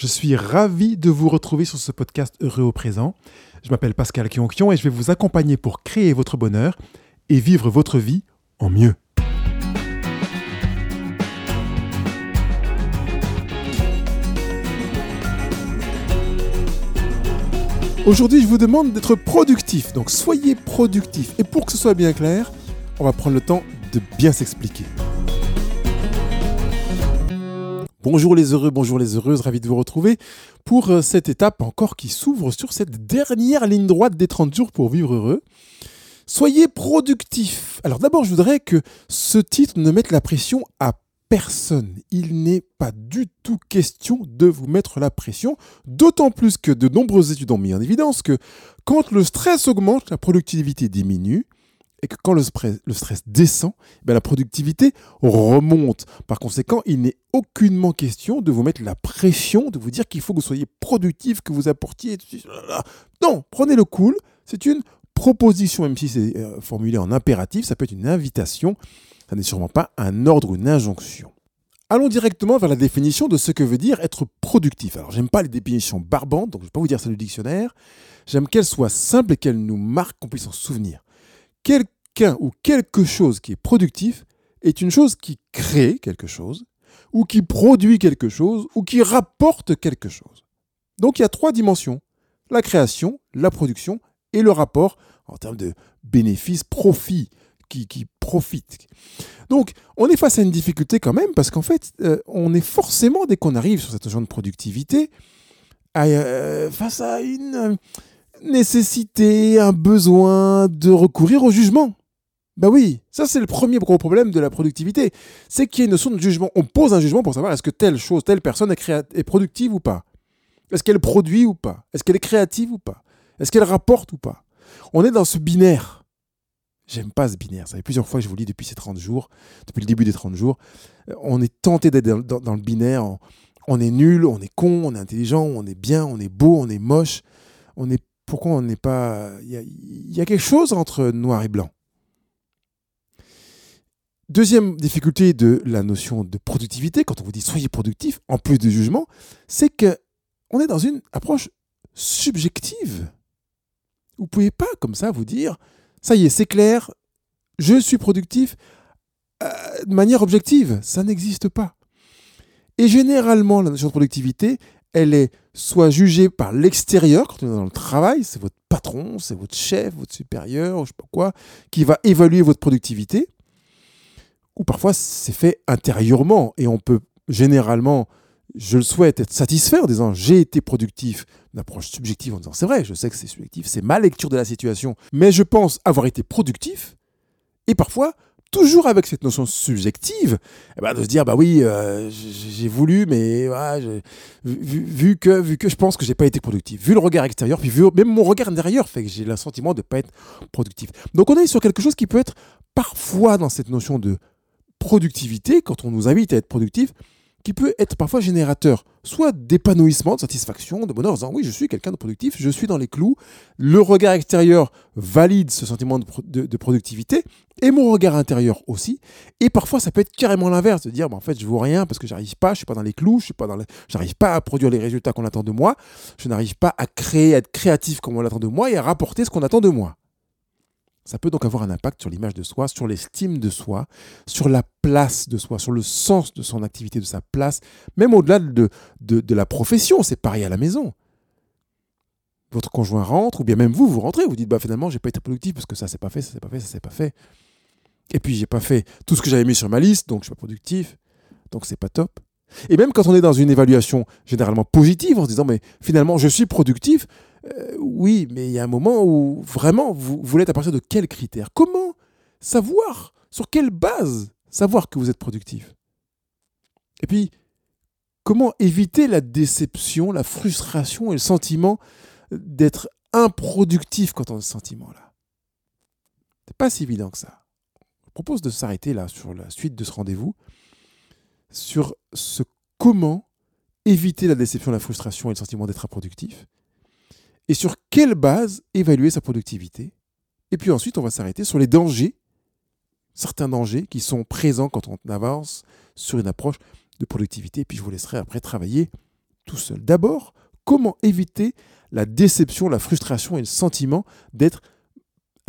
Je suis ravi de vous retrouver sur ce podcast Heureux au présent. Je m'appelle Pascal Kionkion et je vais vous accompagner pour créer votre bonheur et vivre votre vie en mieux. Aujourd'hui, je vous demande d'être productif. Donc soyez productif. Et pour que ce soit bien clair, on va prendre le temps de bien s'expliquer. Bonjour les heureux, bonjour les heureuses, ravi de vous retrouver pour euh, cette étape encore qui s'ouvre sur cette dernière ligne droite des 30 jours pour vivre heureux. Soyez productif. Alors d'abord, je voudrais que ce titre ne mette la pression à personne. Il n'est pas du tout question de vous mettre la pression, d'autant plus que de nombreuses études ont mis en évidence que quand le stress augmente, la productivité diminue et que quand le stress, descend, eh la productivité remonte. Par conséquent, il n'est aucunement question de vous mettre la pression, de vous dire qu'il faut que vous soyez productif, que vous apportiez. Non, prenez le cool. C'est une proposition, même si c'est euh, formulé en impératif, ça peut être une invitation. Ça n'est sûrement pas un ordre ou une injonction. Allons directement vers la définition de ce que veut dire être productif. Alors, j'aime pas les définitions barbantes, donc je ne vais pas vous dire ça du dictionnaire. J'aime qu'elles soient simples et qu'elles nous marquent, qu'on puisse en souvenir quelqu'un ou quelque chose qui est productif est une chose qui crée quelque chose, ou qui produit quelque chose, ou qui rapporte quelque chose. Donc il y a trois dimensions. La création, la production et le rapport en termes de bénéfices, profit, qui, qui profite. Donc on est face à une difficulté quand même, parce qu'en fait, euh, on est forcément, dès qu'on arrive sur cette notion de productivité, euh, face à une nécessité, un besoin de recourir au jugement. Ben oui, ça c'est le premier gros problème de la productivité. C'est qu'il y a une notion de jugement. On pose un jugement pour savoir est-ce que telle chose, telle personne est, est productive ou pas Est-ce qu'elle produit ou pas? Est-ce qu'elle est créative ou pas? Est-ce qu'elle rapporte ou pas? On est dans ce binaire. J'aime pas ce binaire. Ça fait plusieurs fois que je vous lis depuis ces 30 jours, depuis le début des 30 jours. Euh, on est tenté d'être dans, le binaire. On, est nul, on est con, on est intelligent, on est bien, on est beau, on est moche. On est pourquoi on n'est pas... Il y, a, quelque chose entre noir et blanc. Deuxième difficulté de la notion de productivité, quand on vous dit soyez productif, en plus du jugement, c'est que on est dans une approche subjective. Vous pouvez pas comme ça vous dire ça y est, c'est clair, je suis productif euh, de manière objective. Ça n'existe pas. Et généralement, la notion de productivité, elle est soit jugée par l'extérieur, quand on est dans le travail, c'est votre patron, c'est votre chef, votre supérieur, je sais pas quoi, qui va évaluer votre productivité, ou parfois c'est fait intérieurement, et on peut généralement, je le souhaite, être satisfait en disant j'ai été productif, une approche subjective en disant c'est vrai, je sais que c'est subjectif, c'est ma lecture de la situation, mais je pense avoir été productif, et parfois toujours avec cette notion subjective, eh ben, de se dire bah oui, euh, j'ai voulu, mais vu, que vu que je pense que j'ai pas été productif, vu le regard extérieur, puis vu même mon regard intérieur fait que j'ai le sentiment de pas être productif. Donc on est sur quelque chose qui peut être parfois dans cette notion de productivité, quand on nous invite à être productif, qui peut être parfois générateur soit d'épanouissement, de satisfaction, de bonheur, en disant oui, je suis quelqu'un de productif, je suis dans les clous, le regard extérieur valide ce sentiment de, productivité, et mon regard intérieur aussi, et parfois ça peut être carrément l'inverse, de dire bah, en fait je vaux rien parce que j'arrive pas, je suis pas dans les clous, je suis pas dans j'arrive pas à produire les résultats qu'on attend de moi, je n'arrive pas à créer, à être créatif comme on l'attend de moi et à rapporter ce qu'on attend de moi. Ça peut donc avoir un impact sur l'image de soi, sur l'estime de soi, sur la place de soi, sur le sens de son activité, de sa place, même au-delà de, de, la profession. C'est pareil à la maison. Votre conjoint rentre, ou bien même vous, vous rentrez, vous dites bah finalement j'ai pas été productif parce que ça s'est pas fait, ça s'est pas fait, ça s'est pas fait. Et puis j'ai pas fait tout ce que j'avais mis sur ma liste, donc je suis pas productif, donc c'est pas top. Et même quand on est dans une évaluation généralement positive, en se disant mais finalement je suis productif, euh, oui, mais il y a un moment où vraiment vous voulez être à partir de quels critères? Comment savoir Sur quelle base savoir que vous êtes productif? Et puis, comment éviter la déception, la frustration et le sentiment d'être improductif quand on a ce sentiment-là? C'est pas si évident que ça. Je propose de s'arrêter là sur la suite de ce rendez-vous, sur ce comment éviter la déception, la frustration et le sentiment d'être improductif et sur quelle base évaluer sa productivité? Et puis ensuite, on va s'arrêter sur les dangers, certains dangers qui sont présents quand on avance sur une approche de productivité. Et puis je vous laisserai après travailler tout seul. D'abord, comment éviter la déception, la frustration et le sentiment d'être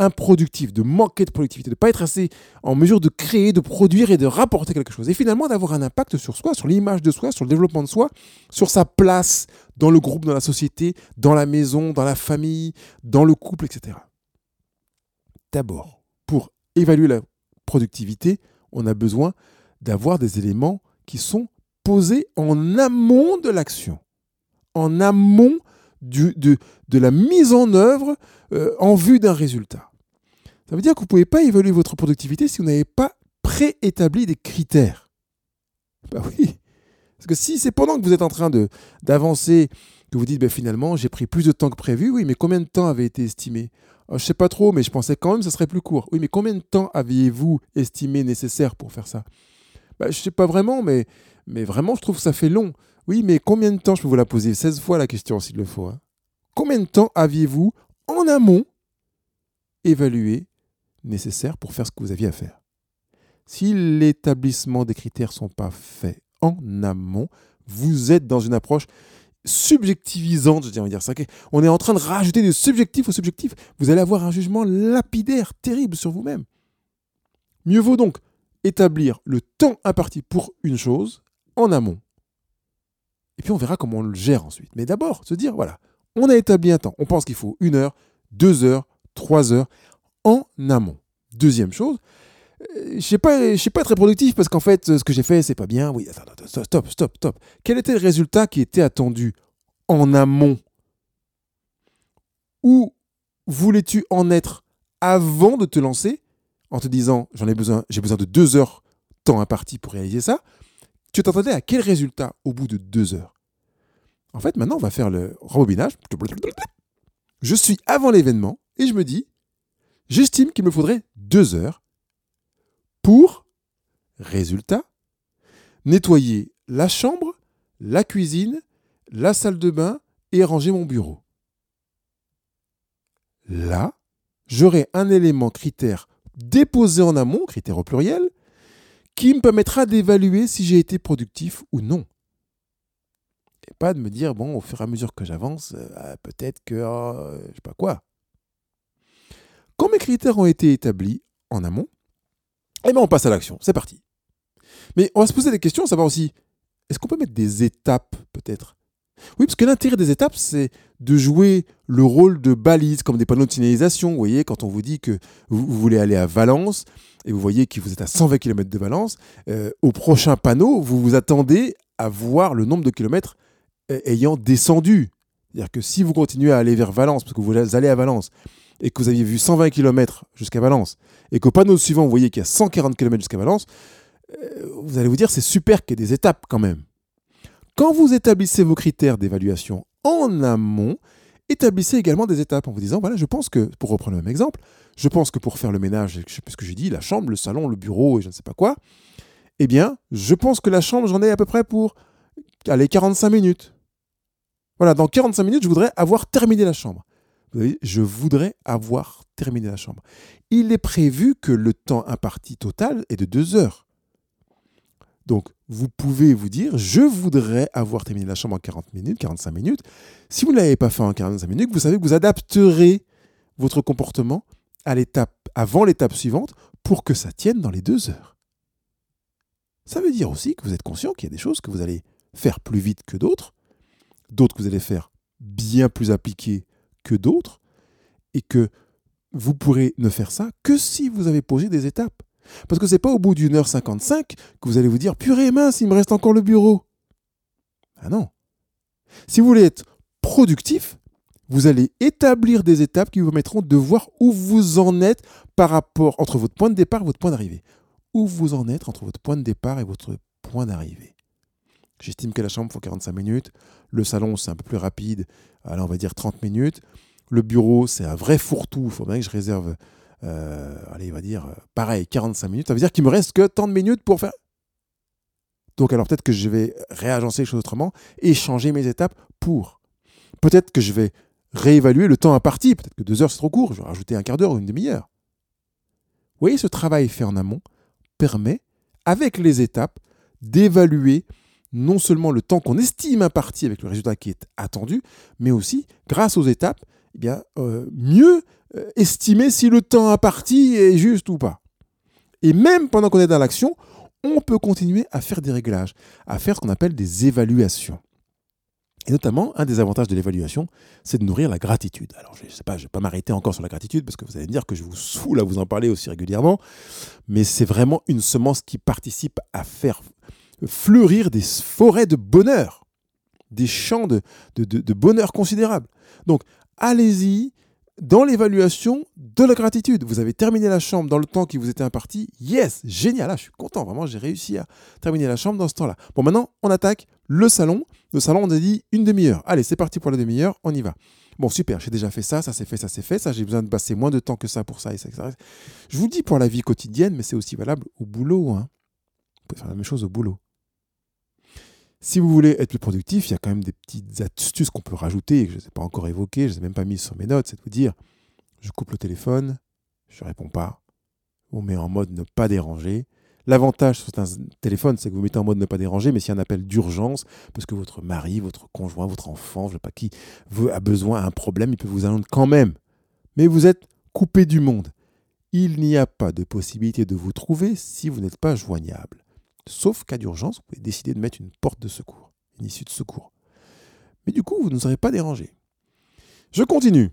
improductif, de manquer de productivité, de ne pas être assez en mesure de créer, de produire et de rapporter quelque chose. Et finalement d'avoir un impact sur soi, sur l'image de soi, sur le développement de soi, sur sa place dans le groupe, dans la société, dans la maison, dans la famille, dans le couple, etc. D'abord, pour évaluer la productivité, on a besoin d'avoir des éléments qui sont posés en amont de l'action, en amont de, la mise en œuvre euh, en vue d'un résultat. Ça veut dire que vous ne pouvez pas évaluer votre productivité si vous n'avez pas préétabli des critères. Bah oui. Parce que si c'est pendant que vous êtes en train d'avancer que vous dites ben, finalement j'ai pris plus de temps que prévu, oui, mais combien de temps avait été estimé? Je ne sais pas trop, mais je pensais quand même que ce serait plus court. Oui, mais combien de temps aviez-vous estimé nécessaire pour faire ça? Bah, Je ne sais pas vraiment, mais, mais vraiment je trouve que ça fait long. Oui, mais combien de temps Je peux vous la poser? 16 fois la question s'il le faut. Hein. Combien de temps aviez-vous en amont évalué nécessaire pour faire ce que vous aviez à faire Si l'établissement des critères ne sont pas faits en amont, vous êtes dans une approche subjectivisante, je dirais dire. On est en train de rajouter du subjectif au subjectif. Vous allez avoir un jugement lapidaire, terrible sur vous-même. Mieux vaut donc établir le temps imparti pour une chose en amont. Et puis on verra comment on le gère ensuite. Mais d'abord, se dire, voilà, on a établi un temps. On pense qu'il faut une heure, deux heures, trois heures en amont. Deuxième chose, je sais pas, sais pas très productif parce qu'en fait, ce que j'ai fait, c'est pas bien. Oui, stop, stop, stop. Quel était le résultat qui était attendu en amont? Où voulais-tu en être avant de te lancer en te disant j'en ai besoin, j'ai besoin de deux heures temps imparti pour réaliser ça? Tu t'attendais à quel résultat au bout de deux heures? En fait, maintenant, on va faire le rembobinage. Je suis avant l'événement et je me dis j'estime qu'il me faudrait deux heures pour, résultat, nettoyer la chambre, la cuisine, la salle de bain et ranger mon bureau. Là, j'aurai un élément critère déposé en amont, critère au pluriel, qui me permettra d'évaluer si j'ai été productif ou non. Et pas de me dire, bon, au fur et à mesure que j'avance, euh, peut-être que, oh, je sais pas quoi. Quand mes critères ont été établis en amont, eh bien, on passe à l'action. C'est parti. Mais on va se poser des questions, savoir aussi, est-ce qu'on peut mettre des étapes, peut-être? Oui, parce que l'intérêt des étapes, c'est de jouer le rôle de balise, comme des panneaux de signalisation. Vous voyez, quand on vous dit que vous, voulez aller à Valence, et vous voyez que vous êtes à 120 km de Valence, euh, au prochain panneau, vous vous attendez à voir le nombre de kilomètres euh, ayant descendu. C'est-à-dire que si vous continuez à aller vers Valence, parce que vous allez à Valence, et que vous aviez vu 120 km jusqu'à Valence, et qu'au panneau suivant, vous voyez qu'il y a 140 km jusqu'à Valence, euh, vous allez vous dire c'est super qu'il y ait des étapes quand même. Quand vous établissez vos critères d'évaluation en amont, établissez également des étapes en vous disant, voilà, je pense que, pour reprendre le même exemple, je pense que pour faire le ménage, je sais plus ce que j'ai dit, la chambre, le salon, le bureau et je ne sais pas quoi, eh bien, je pense que la chambre, j'en ai à peu près pour, allez, 45 minutes. Voilà, dans 45 minutes, je voudrais avoir terminé la chambre je voudrais avoir terminé la chambre. Il est prévu que le temps imparti total est de deux heures. Donc, vous pouvez vous dire, je voudrais avoir terminé la chambre en 40 minutes, 45 minutes. Si vous ne l'avez pas fait en 45 minutes, vous savez que vous adapterez votre comportement à l'étape, avant l'étape suivante pour que ça tienne dans les deux heures. Ça veut dire aussi que vous êtes conscient qu'il y a des choses que vous allez faire plus vite que d'autres, d'autres que vous allez faire bien plus appliquées que d'autres et que vous pourrez ne faire ça que si vous avez posé des étapes. Parce que c'est pas au bout d'une heure 55 que vous allez vous dire purée mince, il me reste encore le bureau. Ah non. Si vous voulez être productif, vous allez établir des étapes qui vous permettront de voir où vous en êtes par rapport entre votre point de départ et votre point d'arrivée. Où vous en êtes entre votre point de départ et votre point d'arrivée. J'estime que la chambre faut 45 minutes. Le salon, c'est un peu plus rapide. Alors, on va dire 30 minutes. Le bureau, c'est un vrai fourre-tout. Il faut bien que je réserve, euh, allez, on va dire, pareil, 45 minutes. Ça veut dire qu'il me reste que tant de minutes pour faire. Donc, alors peut-être que je vais réagencer les choses autrement et changer mes étapes pour. Peut-être que je vais réévaluer le temps imparti. Peut-être que deux heures, c'est trop court. Je vais rajouter un quart d'heure ou une demi-heure. Vous voyez, ce travail fait en amont permet, avec les étapes, d'évaluer non seulement le temps qu'on estime imparti avec le résultat qui est attendu, mais aussi, grâce aux étapes, eh bien, euh, mieux euh, estimer si le temps imparti est juste ou pas. Et même pendant qu'on est dans l'action, on peut continuer à faire des réglages, à faire ce qu'on appelle des évaluations. Et notamment, un des avantages de l'évaluation, c'est de nourrir la gratitude. Alors, je ne sais pas, je vais pas m'arrêter encore sur la gratitude parce que vous allez me dire que je vous saoule à vous en parler aussi régulièrement, mais c'est vraiment une semence qui participe à faire fleurir des forêts de bonheur, des champs de, bonheur considérables. Donc, allez-y, dans l'évaluation de la gratitude. Vous avez terminé la chambre dans le temps qui vous était imparti. Yes, génial, là, je suis content, vraiment, j'ai réussi à terminer la chambre dans ce temps-là. Bon, maintenant, on attaque le salon. Le salon, on a dit une demi-heure. Allez, c'est parti pour la demi-heure, on y va. Bon, super, j'ai déjà fait ça, ça s'est fait, ça s'est fait, ça, j'ai besoin de passer moins de temps que ça pour ça, et ça. Je vous dis pour la vie quotidienne, mais c'est aussi valable au boulot. Hein. Vous faire la même chose au boulot. Si vous voulez être plus productif, il y a quand même des petites astuces qu'on peut rajouter et que je ne pas encore évoquées, je ne les ai même pas mises sur mes notes. C'est de vous dire je coupe le téléphone, je ne réponds pas, on met en mode ne pas déranger. L'avantage sur un téléphone, c'est que vous mettez en mode ne pas déranger, mais s'il y a un appel d'urgence, parce que votre mari, votre conjoint, votre enfant, je ne sais pas qui, a besoin, a un problème, il peut vous attendre quand même. Mais vous êtes coupé du monde. Il n'y a pas de possibilité de vous trouver si vous n'êtes pas joignable. Sauf cas d'urgence, vous pouvez décider de mettre une porte de secours, une issue de secours. Mais du coup, vous ne aurez pas dérangé. Je continue.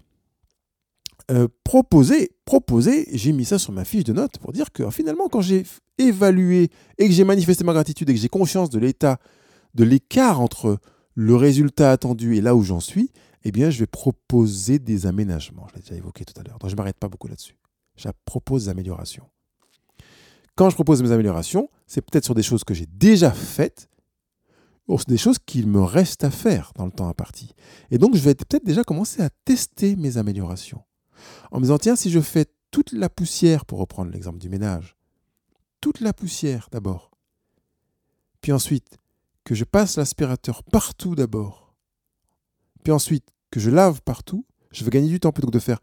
Euh, proposer, proposer, j'ai mis ça sur ma fiche de notes pour dire que finalement, quand j'ai évalué et que j'ai manifesté ma gratitude et que j'ai conscience de l'état, de l'écart entre le résultat attendu et là où j'en suis, eh bien, je vais proposer des aménagements. Je l'ai déjà évoqué tout à l'heure. Donc, je ne m'arrête pas beaucoup là-dessus. Je propose des améliorations. Quand je propose mes améliorations, c'est peut-être sur des choses que j'ai déjà faites ou sur des choses qu'il me reste à faire dans le temps imparti. Et donc, je vais peut-être déjà commencer à tester mes améliorations. En me disant, tiens, si je fais toute la poussière, pour reprendre l'exemple du ménage, toute la poussière d'abord, puis ensuite que je passe l'aspirateur partout d'abord, puis ensuite que je lave partout, je vais gagner du temps plutôt que de faire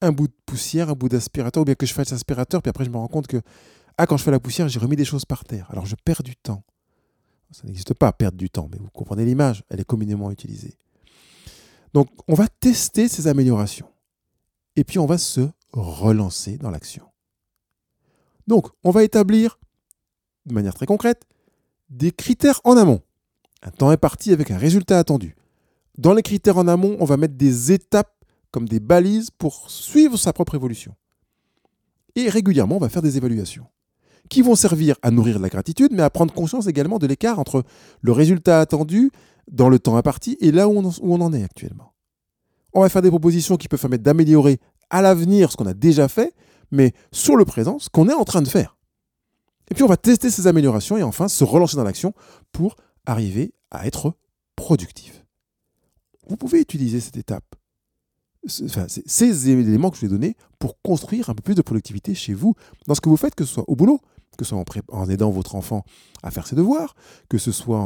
un bout de poussière, un bout d'aspirateur, ou bien que je fasse l'aspirateur, puis après je me rends compte que ah, quand je fais la poussière, j'ai remis des choses par terre. Alors je perds du temps. Ça n'existe pas, perdre du temps, mais vous comprenez l'image, elle est communément utilisée. Donc on va tester ces améliorations. Et puis on va se relancer dans l'action. Donc on va établir, de manière très concrète, des critères en amont. Un temps est parti avec un résultat attendu. Dans les critères en amont, on va mettre des étapes comme des balises pour suivre sa propre évolution. Et régulièrement, on va faire des évaluations qui vont servir à nourrir la gratitude, mais à prendre conscience également de l'écart entre le résultat attendu dans le temps imparti et là où on, en est actuellement. On va faire des propositions qui peuvent permettre d'améliorer à l'avenir ce qu'on a déjà fait, mais sur le présent, ce qu'on est en train de faire. Et puis on va tester ces améliorations et enfin se relancer dans l'action pour arriver à être productif. Vous pouvez utiliser cette étape, ces éléments que je vous ai donnés pour construire un peu plus de productivité chez vous, dans ce que vous faites, que ce soit au boulot, que ce soit en, aidant votre enfant à faire ses devoirs, que ce soit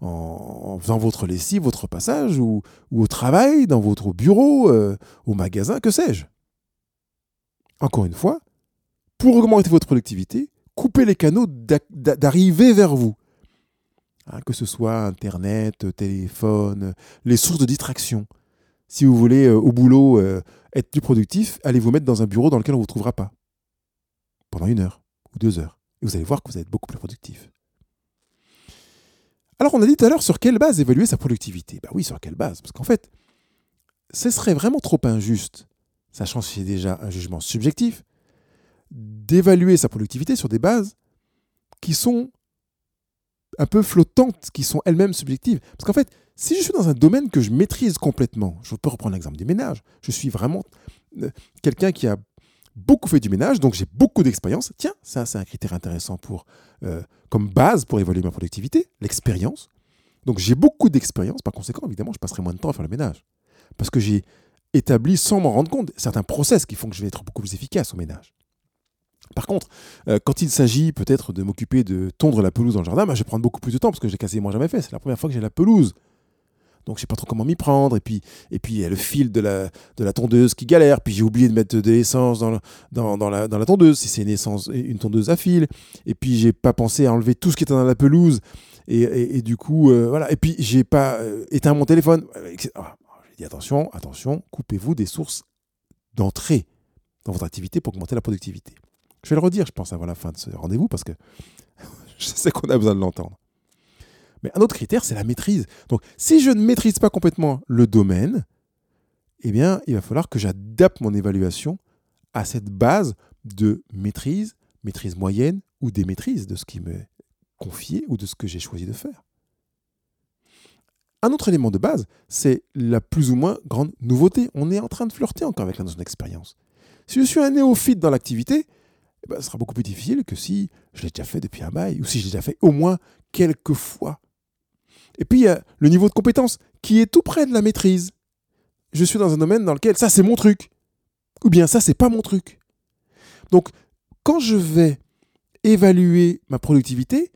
en, faisant votre lessive, votre passage, ou, au travail, dans votre bureau, euh, au magasin, que sais-je. Encore une fois, pour augmenter votre productivité, coupez les canaux d'arrivée vers vous. Hein, que ce soit Internet, téléphone, les sources de distraction. Si vous voulez, euh, au boulot, euh, être plus productif, allez vous mettre dans un bureau dans lequel on ne vous trouvera pas. Pendant une heure ou deux heures. Et vous allez voir que vous être beaucoup plus productif. Alors, on a dit tout à l'heure sur quelle base évaluer sa productivité. Ben oui, sur quelle base? Parce qu'en fait, ce serait vraiment trop injuste, sachant que c'est déjà un jugement subjectif, d'évaluer sa productivité sur des bases qui sont un peu flottantes, qui sont elles-mêmes subjectives. Parce qu'en fait, si je suis dans un domaine que je maîtrise complètement, je peux reprendre l'exemple des ménages, je suis vraiment euh, quelqu'un qui a beaucoup fait du ménage, donc j'ai beaucoup d'expérience. Tiens, ça c'est un critère intéressant pour, euh, comme base pour évaluer ma productivité, l'expérience. Donc j'ai beaucoup d'expérience, par conséquent, évidemment, je passerai moins de temps à faire le ménage. Parce que j'ai établi, sans m'en rendre compte, certains process qui font que je vais être beaucoup plus efficace au ménage. Par contre, euh, quand il s'agit peut-être de m'occuper de tondre la pelouse dans le jardin, bah, je vais prendre beaucoup plus de temps parce que je l'ai quasiment jamais fait. C'est la première fois que j'ai la pelouse Donc je sais pas trop comment m'y prendre. Et puis et puis il y a le fil de la, de la tondeuse qui galère. Puis j'ai oublié de mettre de l'essence dans, dans, la tondeuse si c'est une, essence, une tondeuse à fil. Et puis j'ai pas pensé à enlever tout ce qui était dans la pelouse. Et, et, du coup, euh, voilà. Et puis j'ai pas euh, éteint mon téléphone. Ah, j'ai dit attention, attention, coupez-vous des sources d'entrée dans votre activité pour augmenter la productivité. Je vais le redire, je pense, avant la fin de ce rendez-vous parce que je sais qu'on a besoin de l'entendre. Mais un autre critère, c'est la maîtrise. Donc, si je ne maîtrise pas complètement le domaine, eh bien, il va falloir que j'adapte mon évaluation à cette base de maîtrise, maîtrise moyenne ou des de ce qui m'est confié ou de ce que j'ai choisi de faire. Un autre élément de base, c'est la plus ou moins grande nouveauté. On est en train de flirter encore avec la notion d'expérience. Si je suis un néophyte dans l'activité, eh ben, ce sera beaucoup plus difficile que si je l'ai déjà fait depuis un bail ou si je l'ai déjà fait au moins quelques fois. Et puis, il y a le niveau de compétence qui est tout près de la maîtrise. Je suis dans un domaine dans lequel ça, c'est mon truc. Ou bien ça, c'est pas mon truc. Donc, quand je vais évaluer ma productivité,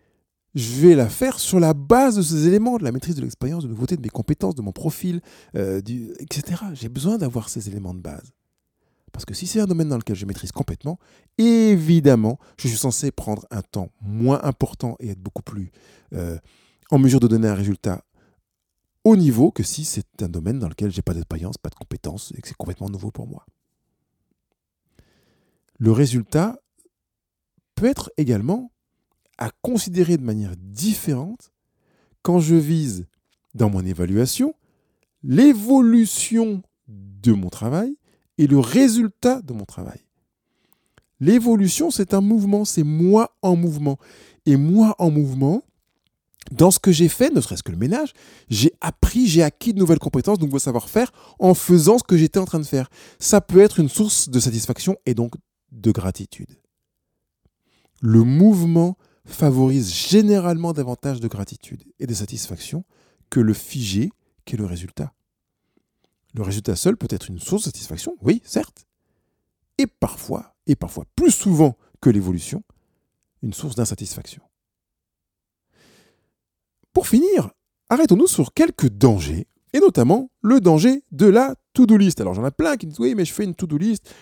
je vais la faire sur la base de ces éléments, de la maîtrise de l'expérience, de nouveauté, de mes compétences, de mon profil, euh, etc. J'ai besoin d'avoir ces éléments de base. Parce que si c'est un domaine dans lequel je maîtrise complètement, évidemment, je suis censé prendre un temps moins important et être beaucoup plus euh, en mesure de donner un résultat au niveau que si c'est un domaine dans lequel j'ai pas d'expérience, pas de compétences et que c'est complètement nouveau pour moi. Le résultat peut être également à considérer de manière différente quand je vise dans mon évaluation l'évolution de mon travail et le résultat de mon travail. L'évolution, c'est un mouvement, c'est moi en mouvement. Et moi en mouvement, dans ce que j'ai fait, ne serait-ce que le ménage, j'ai appris, j'ai acquis de nouvelles compétences, de nouveaux savoir-faire en faisant ce que j'étais en train de faire. Ça peut être une source de satisfaction et donc de gratitude. Le mouvement favorise généralement davantage de gratitude et de satisfaction que le figé qui est le résultat. Le résultat seul peut être une source de satisfaction, oui, certes, et parfois, et parfois plus souvent que l'évolution, une source d'insatisfaction. Pour finir, arrêtons-nous sur quelques dangers, et notamment le danger de la to-do list. Alors j'en ai plein qui disent oui, mais je fais une to-do list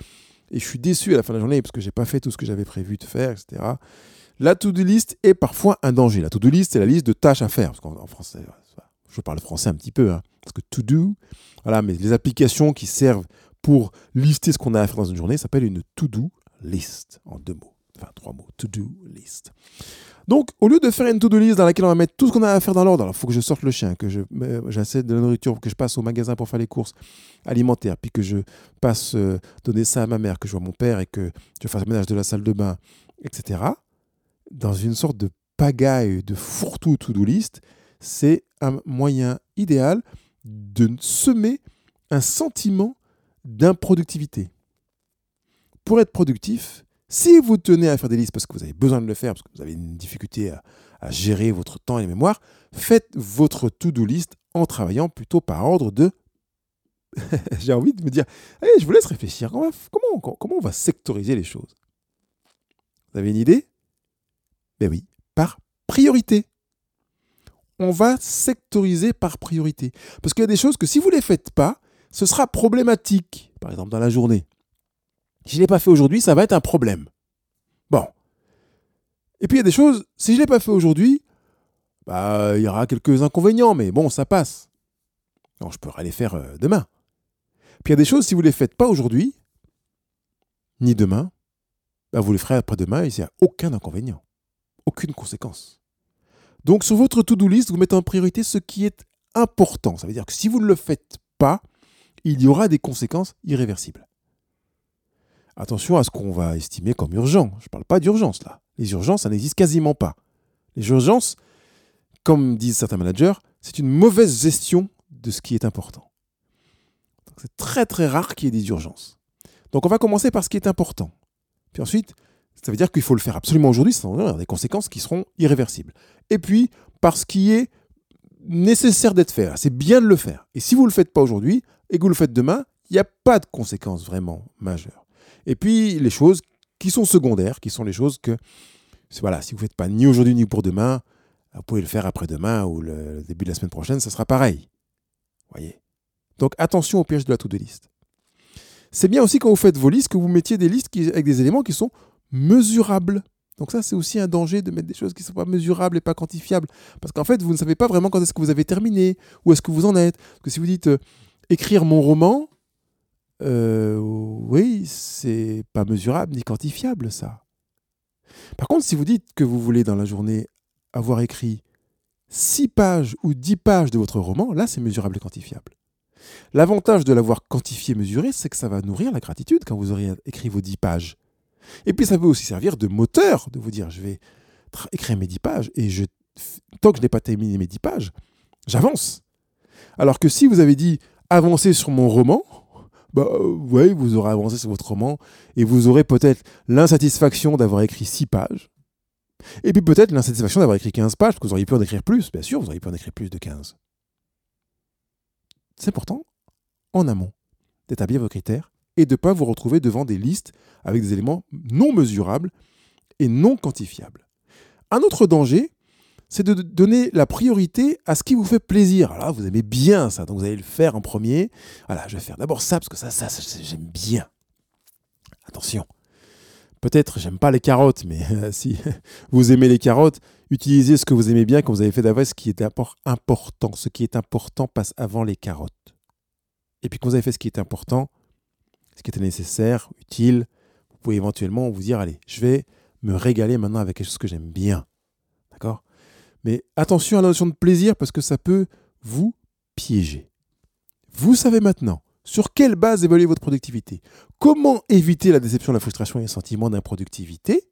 et je suis déçu à la fin de la journée parce que j'ai pas fait tout ce que j'avais prévu de faire, etc. La to-do list est parfois un danger. La to-do list, c'est la liste de tâches à faire. Parce qu'en français, je parle français un petit peu, hein, parce que to do, voilà, mais les applications qui servent pour lister ce qu'on a à faire dans une journée s'appellent une to-do list en deux mots, enfin trois mots, to-do list. Donc, au lieu de faire une to-do list dans laquelle on va mettre tout ce qu'on a à faire dans l'ordre, il faut que je sorte le chien, que je j'essaie de la nourriture, que je passe au magasin pour faire les courses alimentaires, puis que je passe euh, donner ça à ma mère, que je vois mon père et que je fasse le ménage de la salle de bain, etc. Dans une sorte de pagaille, de fourre-tout to-do list, c'est un moyen idéal de semer un sentiment d'improductivité. Pour être productif, si vous tenez à faire des listes parce que vous avez besoin de le faire, parce que vous avez une difficulté à, gérer votre temps et les mémoires, faites votre to-do list en travaillant plutôt par ordre de... J'ai envie de me dire, allez, je vous laisse réfléchir. Comment on va sectoriser les choses? Vous avez une idée? Ben oui, par priorité. On va sectoriser par priorité. Parce qu'il y a des choses que si vous ne les faites pas, ce sera problématique, par exemple dans la journée. Si je ne l'ai pas fait aujourd'hui, ça va être un problème. Bon. Et puis il y a des choses, si je ne l'ai pas fait aujourd'hui, bah, il y aura quelques inconvénients, mais bon, ça passe. Non, je pourrai les faire euh, demain. Puis il y a des choses, si vous ne les faites pas aujourd'hui, ni demain, bah, vous les ferez après-demain et il n'y a aucun inconvénient, aucune conséquence. Donc sur votre to-do list, vous mettez en priorité ce qui est important. Ça veut dire que si vous ne le faites pas, il y aura des conséquences irréversibles attention à ce qu'on va estimer comme urgent. Je ne parle pas d'urgence là. Les urgences, ça n'existe quasiment pas. Les urgences, comme disent certains managers, c'est une mauvaise gestion de ce qui est important. C'est très très rare qu'il y ait des urgences. Donc on va commencer par ce qui est important. Puis ensuite, ça veut dire qu'il faut le faire absolument aujourd'hui, sinon il y aura des conséquences qui seront irréversibles. Et puis, par ce qui est nécessaire d'être fait. C'est bien de le faire. Et si vous ne le faites pas aujourd'hui et que vous le faites demain, il n'y a pas de conséquences vraiment majeures. Et puis les choses qui sont secondaires, qui sont les choses que, voilà, si vous ne faites pas ni aujourd'hui ni pour demain, vous pouvez le faire après-demain ou le début de la semaine prochaine, ça sera pareil. Voyez. Donc attention au piège de la to-do list. C'est bien aussi quand vous faites vos listes que vous mettiez des listes avec des éléments qui sont mesurables. Donc ça, c'est aussi un danger de mettre des choses qui ne sont pas mesurables et pas quantifiables. Parce qu'en fait, vous ne savez pas vraiment quand est-ce que vous avez terminé, où est-ce que vous en êtes. Parce que si vous dites euh, écrire mon roman, euh, oui, c'est pas mesurable ni quantifiable, ça. Par contre, si vous dites que vous voulez dans la journée avoir écrit 6 pages ou 10 pages de votre roman, là, c'est mesurable et quantifiable. L'avantage de l'avoir quantifié, mesuré, c'est que ça va nourrir la gratitude quand vous aurez écrit vos 10 pages. Et puis ça peut aussi servir de moteur, de vous dire, je vais écrire mes 10 pages, et tant que je n'ai pas terminé mes 10 pages, j'avance. Alors que si vous avez dit avancer sur mon roman, bah ouais, vous aurez avancé sur votre roman, et vous aurez peut-être l'insatisfaction d'avoir écrit 6 pages, et puis peut-être l'insatisfaction d'avoir écrit 15 pages, parce que vous auriez pu en écrire plus, bien sûr, vous auriez pu en écrire plus de 15. C'est important, en amont, d'établir vos critères et de ne pas vous retrouver devant des listes avec des éléments non mesurables et non quantifiables. Un autre danger, c'est de donner la priorité à ce qui vous fait plaisir. Alors vous aimez bien ça, donc vous allez le faire en premier. Voilà, je vais faire d'abord ça, parce que ça, ça, j'aime bien. Attention. Peut-être, j'aime pas les carottes, mais si vous aimez les carottes, utilisez ce que vous aimez bien quand vous avez fait d'abord ce qui est important. Ce qui est important passe avant les carottes. Et puis quand vous avez fait ce qui est important, ce qui était nécessaire, utile, vous pouvez éventuellement vous dire, allez, je vais me régaler maintenant avec quelque chose que j'aime bien. D'accord? Mais attention à la notion de plaisir parce que ça peut vous piéger. Vous savez maintenant sur quelle base évaluer votre productivité. Comment éviter la déception, la frustration et le sentiment d'improductivité?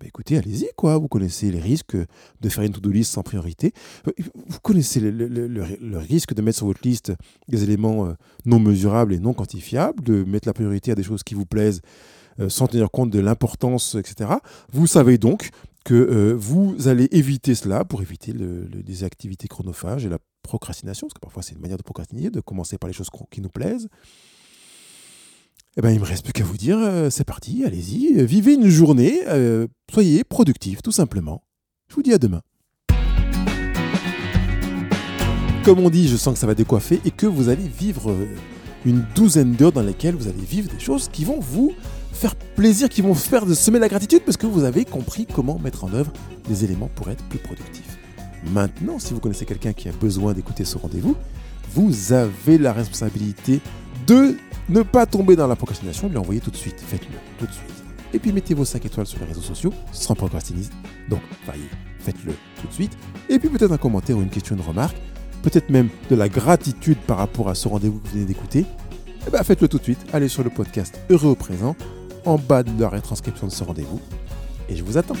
Bah, écoutez, allez-y, quoi. Vous connaissez les risques de faire une to-do list sans priorité. Euh, vous connaissez le, risque de mettre sur votre liste des éléments euh, non mesurables et non quantifiables, de mettre la priorité à des choses qui vous plaisent euh, sans tenir compte de l'importance, etc. Vous savez donc que vous allez éviter cela pour éviter les activités chronophages et la procrastination, parce que parfois c'est une manière de procrastiner, de commencer par les choses qui nous plaisent. Eh ben, il me reste plus qu'à vous dire, euh, c'est parti, allez-y, euh, vivez une journée, euh, soyez productif, tout simplement. Je vous dis à demain. Comme on dit, je sens que ça va décoiffer et que vous allez vivre une douzaine d'heures dans lesquelles vous allez vivre des choses qui vont vous faire plaisir, qui vont faire de semer la gratitude parce que vous avez compris comment mettre en œuvre des éléments pour être plus productif. Maintenant, si vous connaissez quelqu'un qui a besoin d'écouter ce rendez-vous, vous avez la responsabilité de ne pas tomber dans la procrastination, lui envoyer tout de suite. Faites-le tout de suite. Et puis mettez vos 5 étoiles sur les réseaux sociaux sans procrastiner. Donc, voyez, faites-le tout de suite. Et puis peut-être un commentaire ou une question, une remarque. Peut-être même de la gratitude par rapport à ce rendez-vous que vous venez d'écouter. Eh bien, faites-le tout de suite. Allez sur le podcast Heureux au présent, en bas de la rétranscription de ce rendez-vous. Et je vous attends.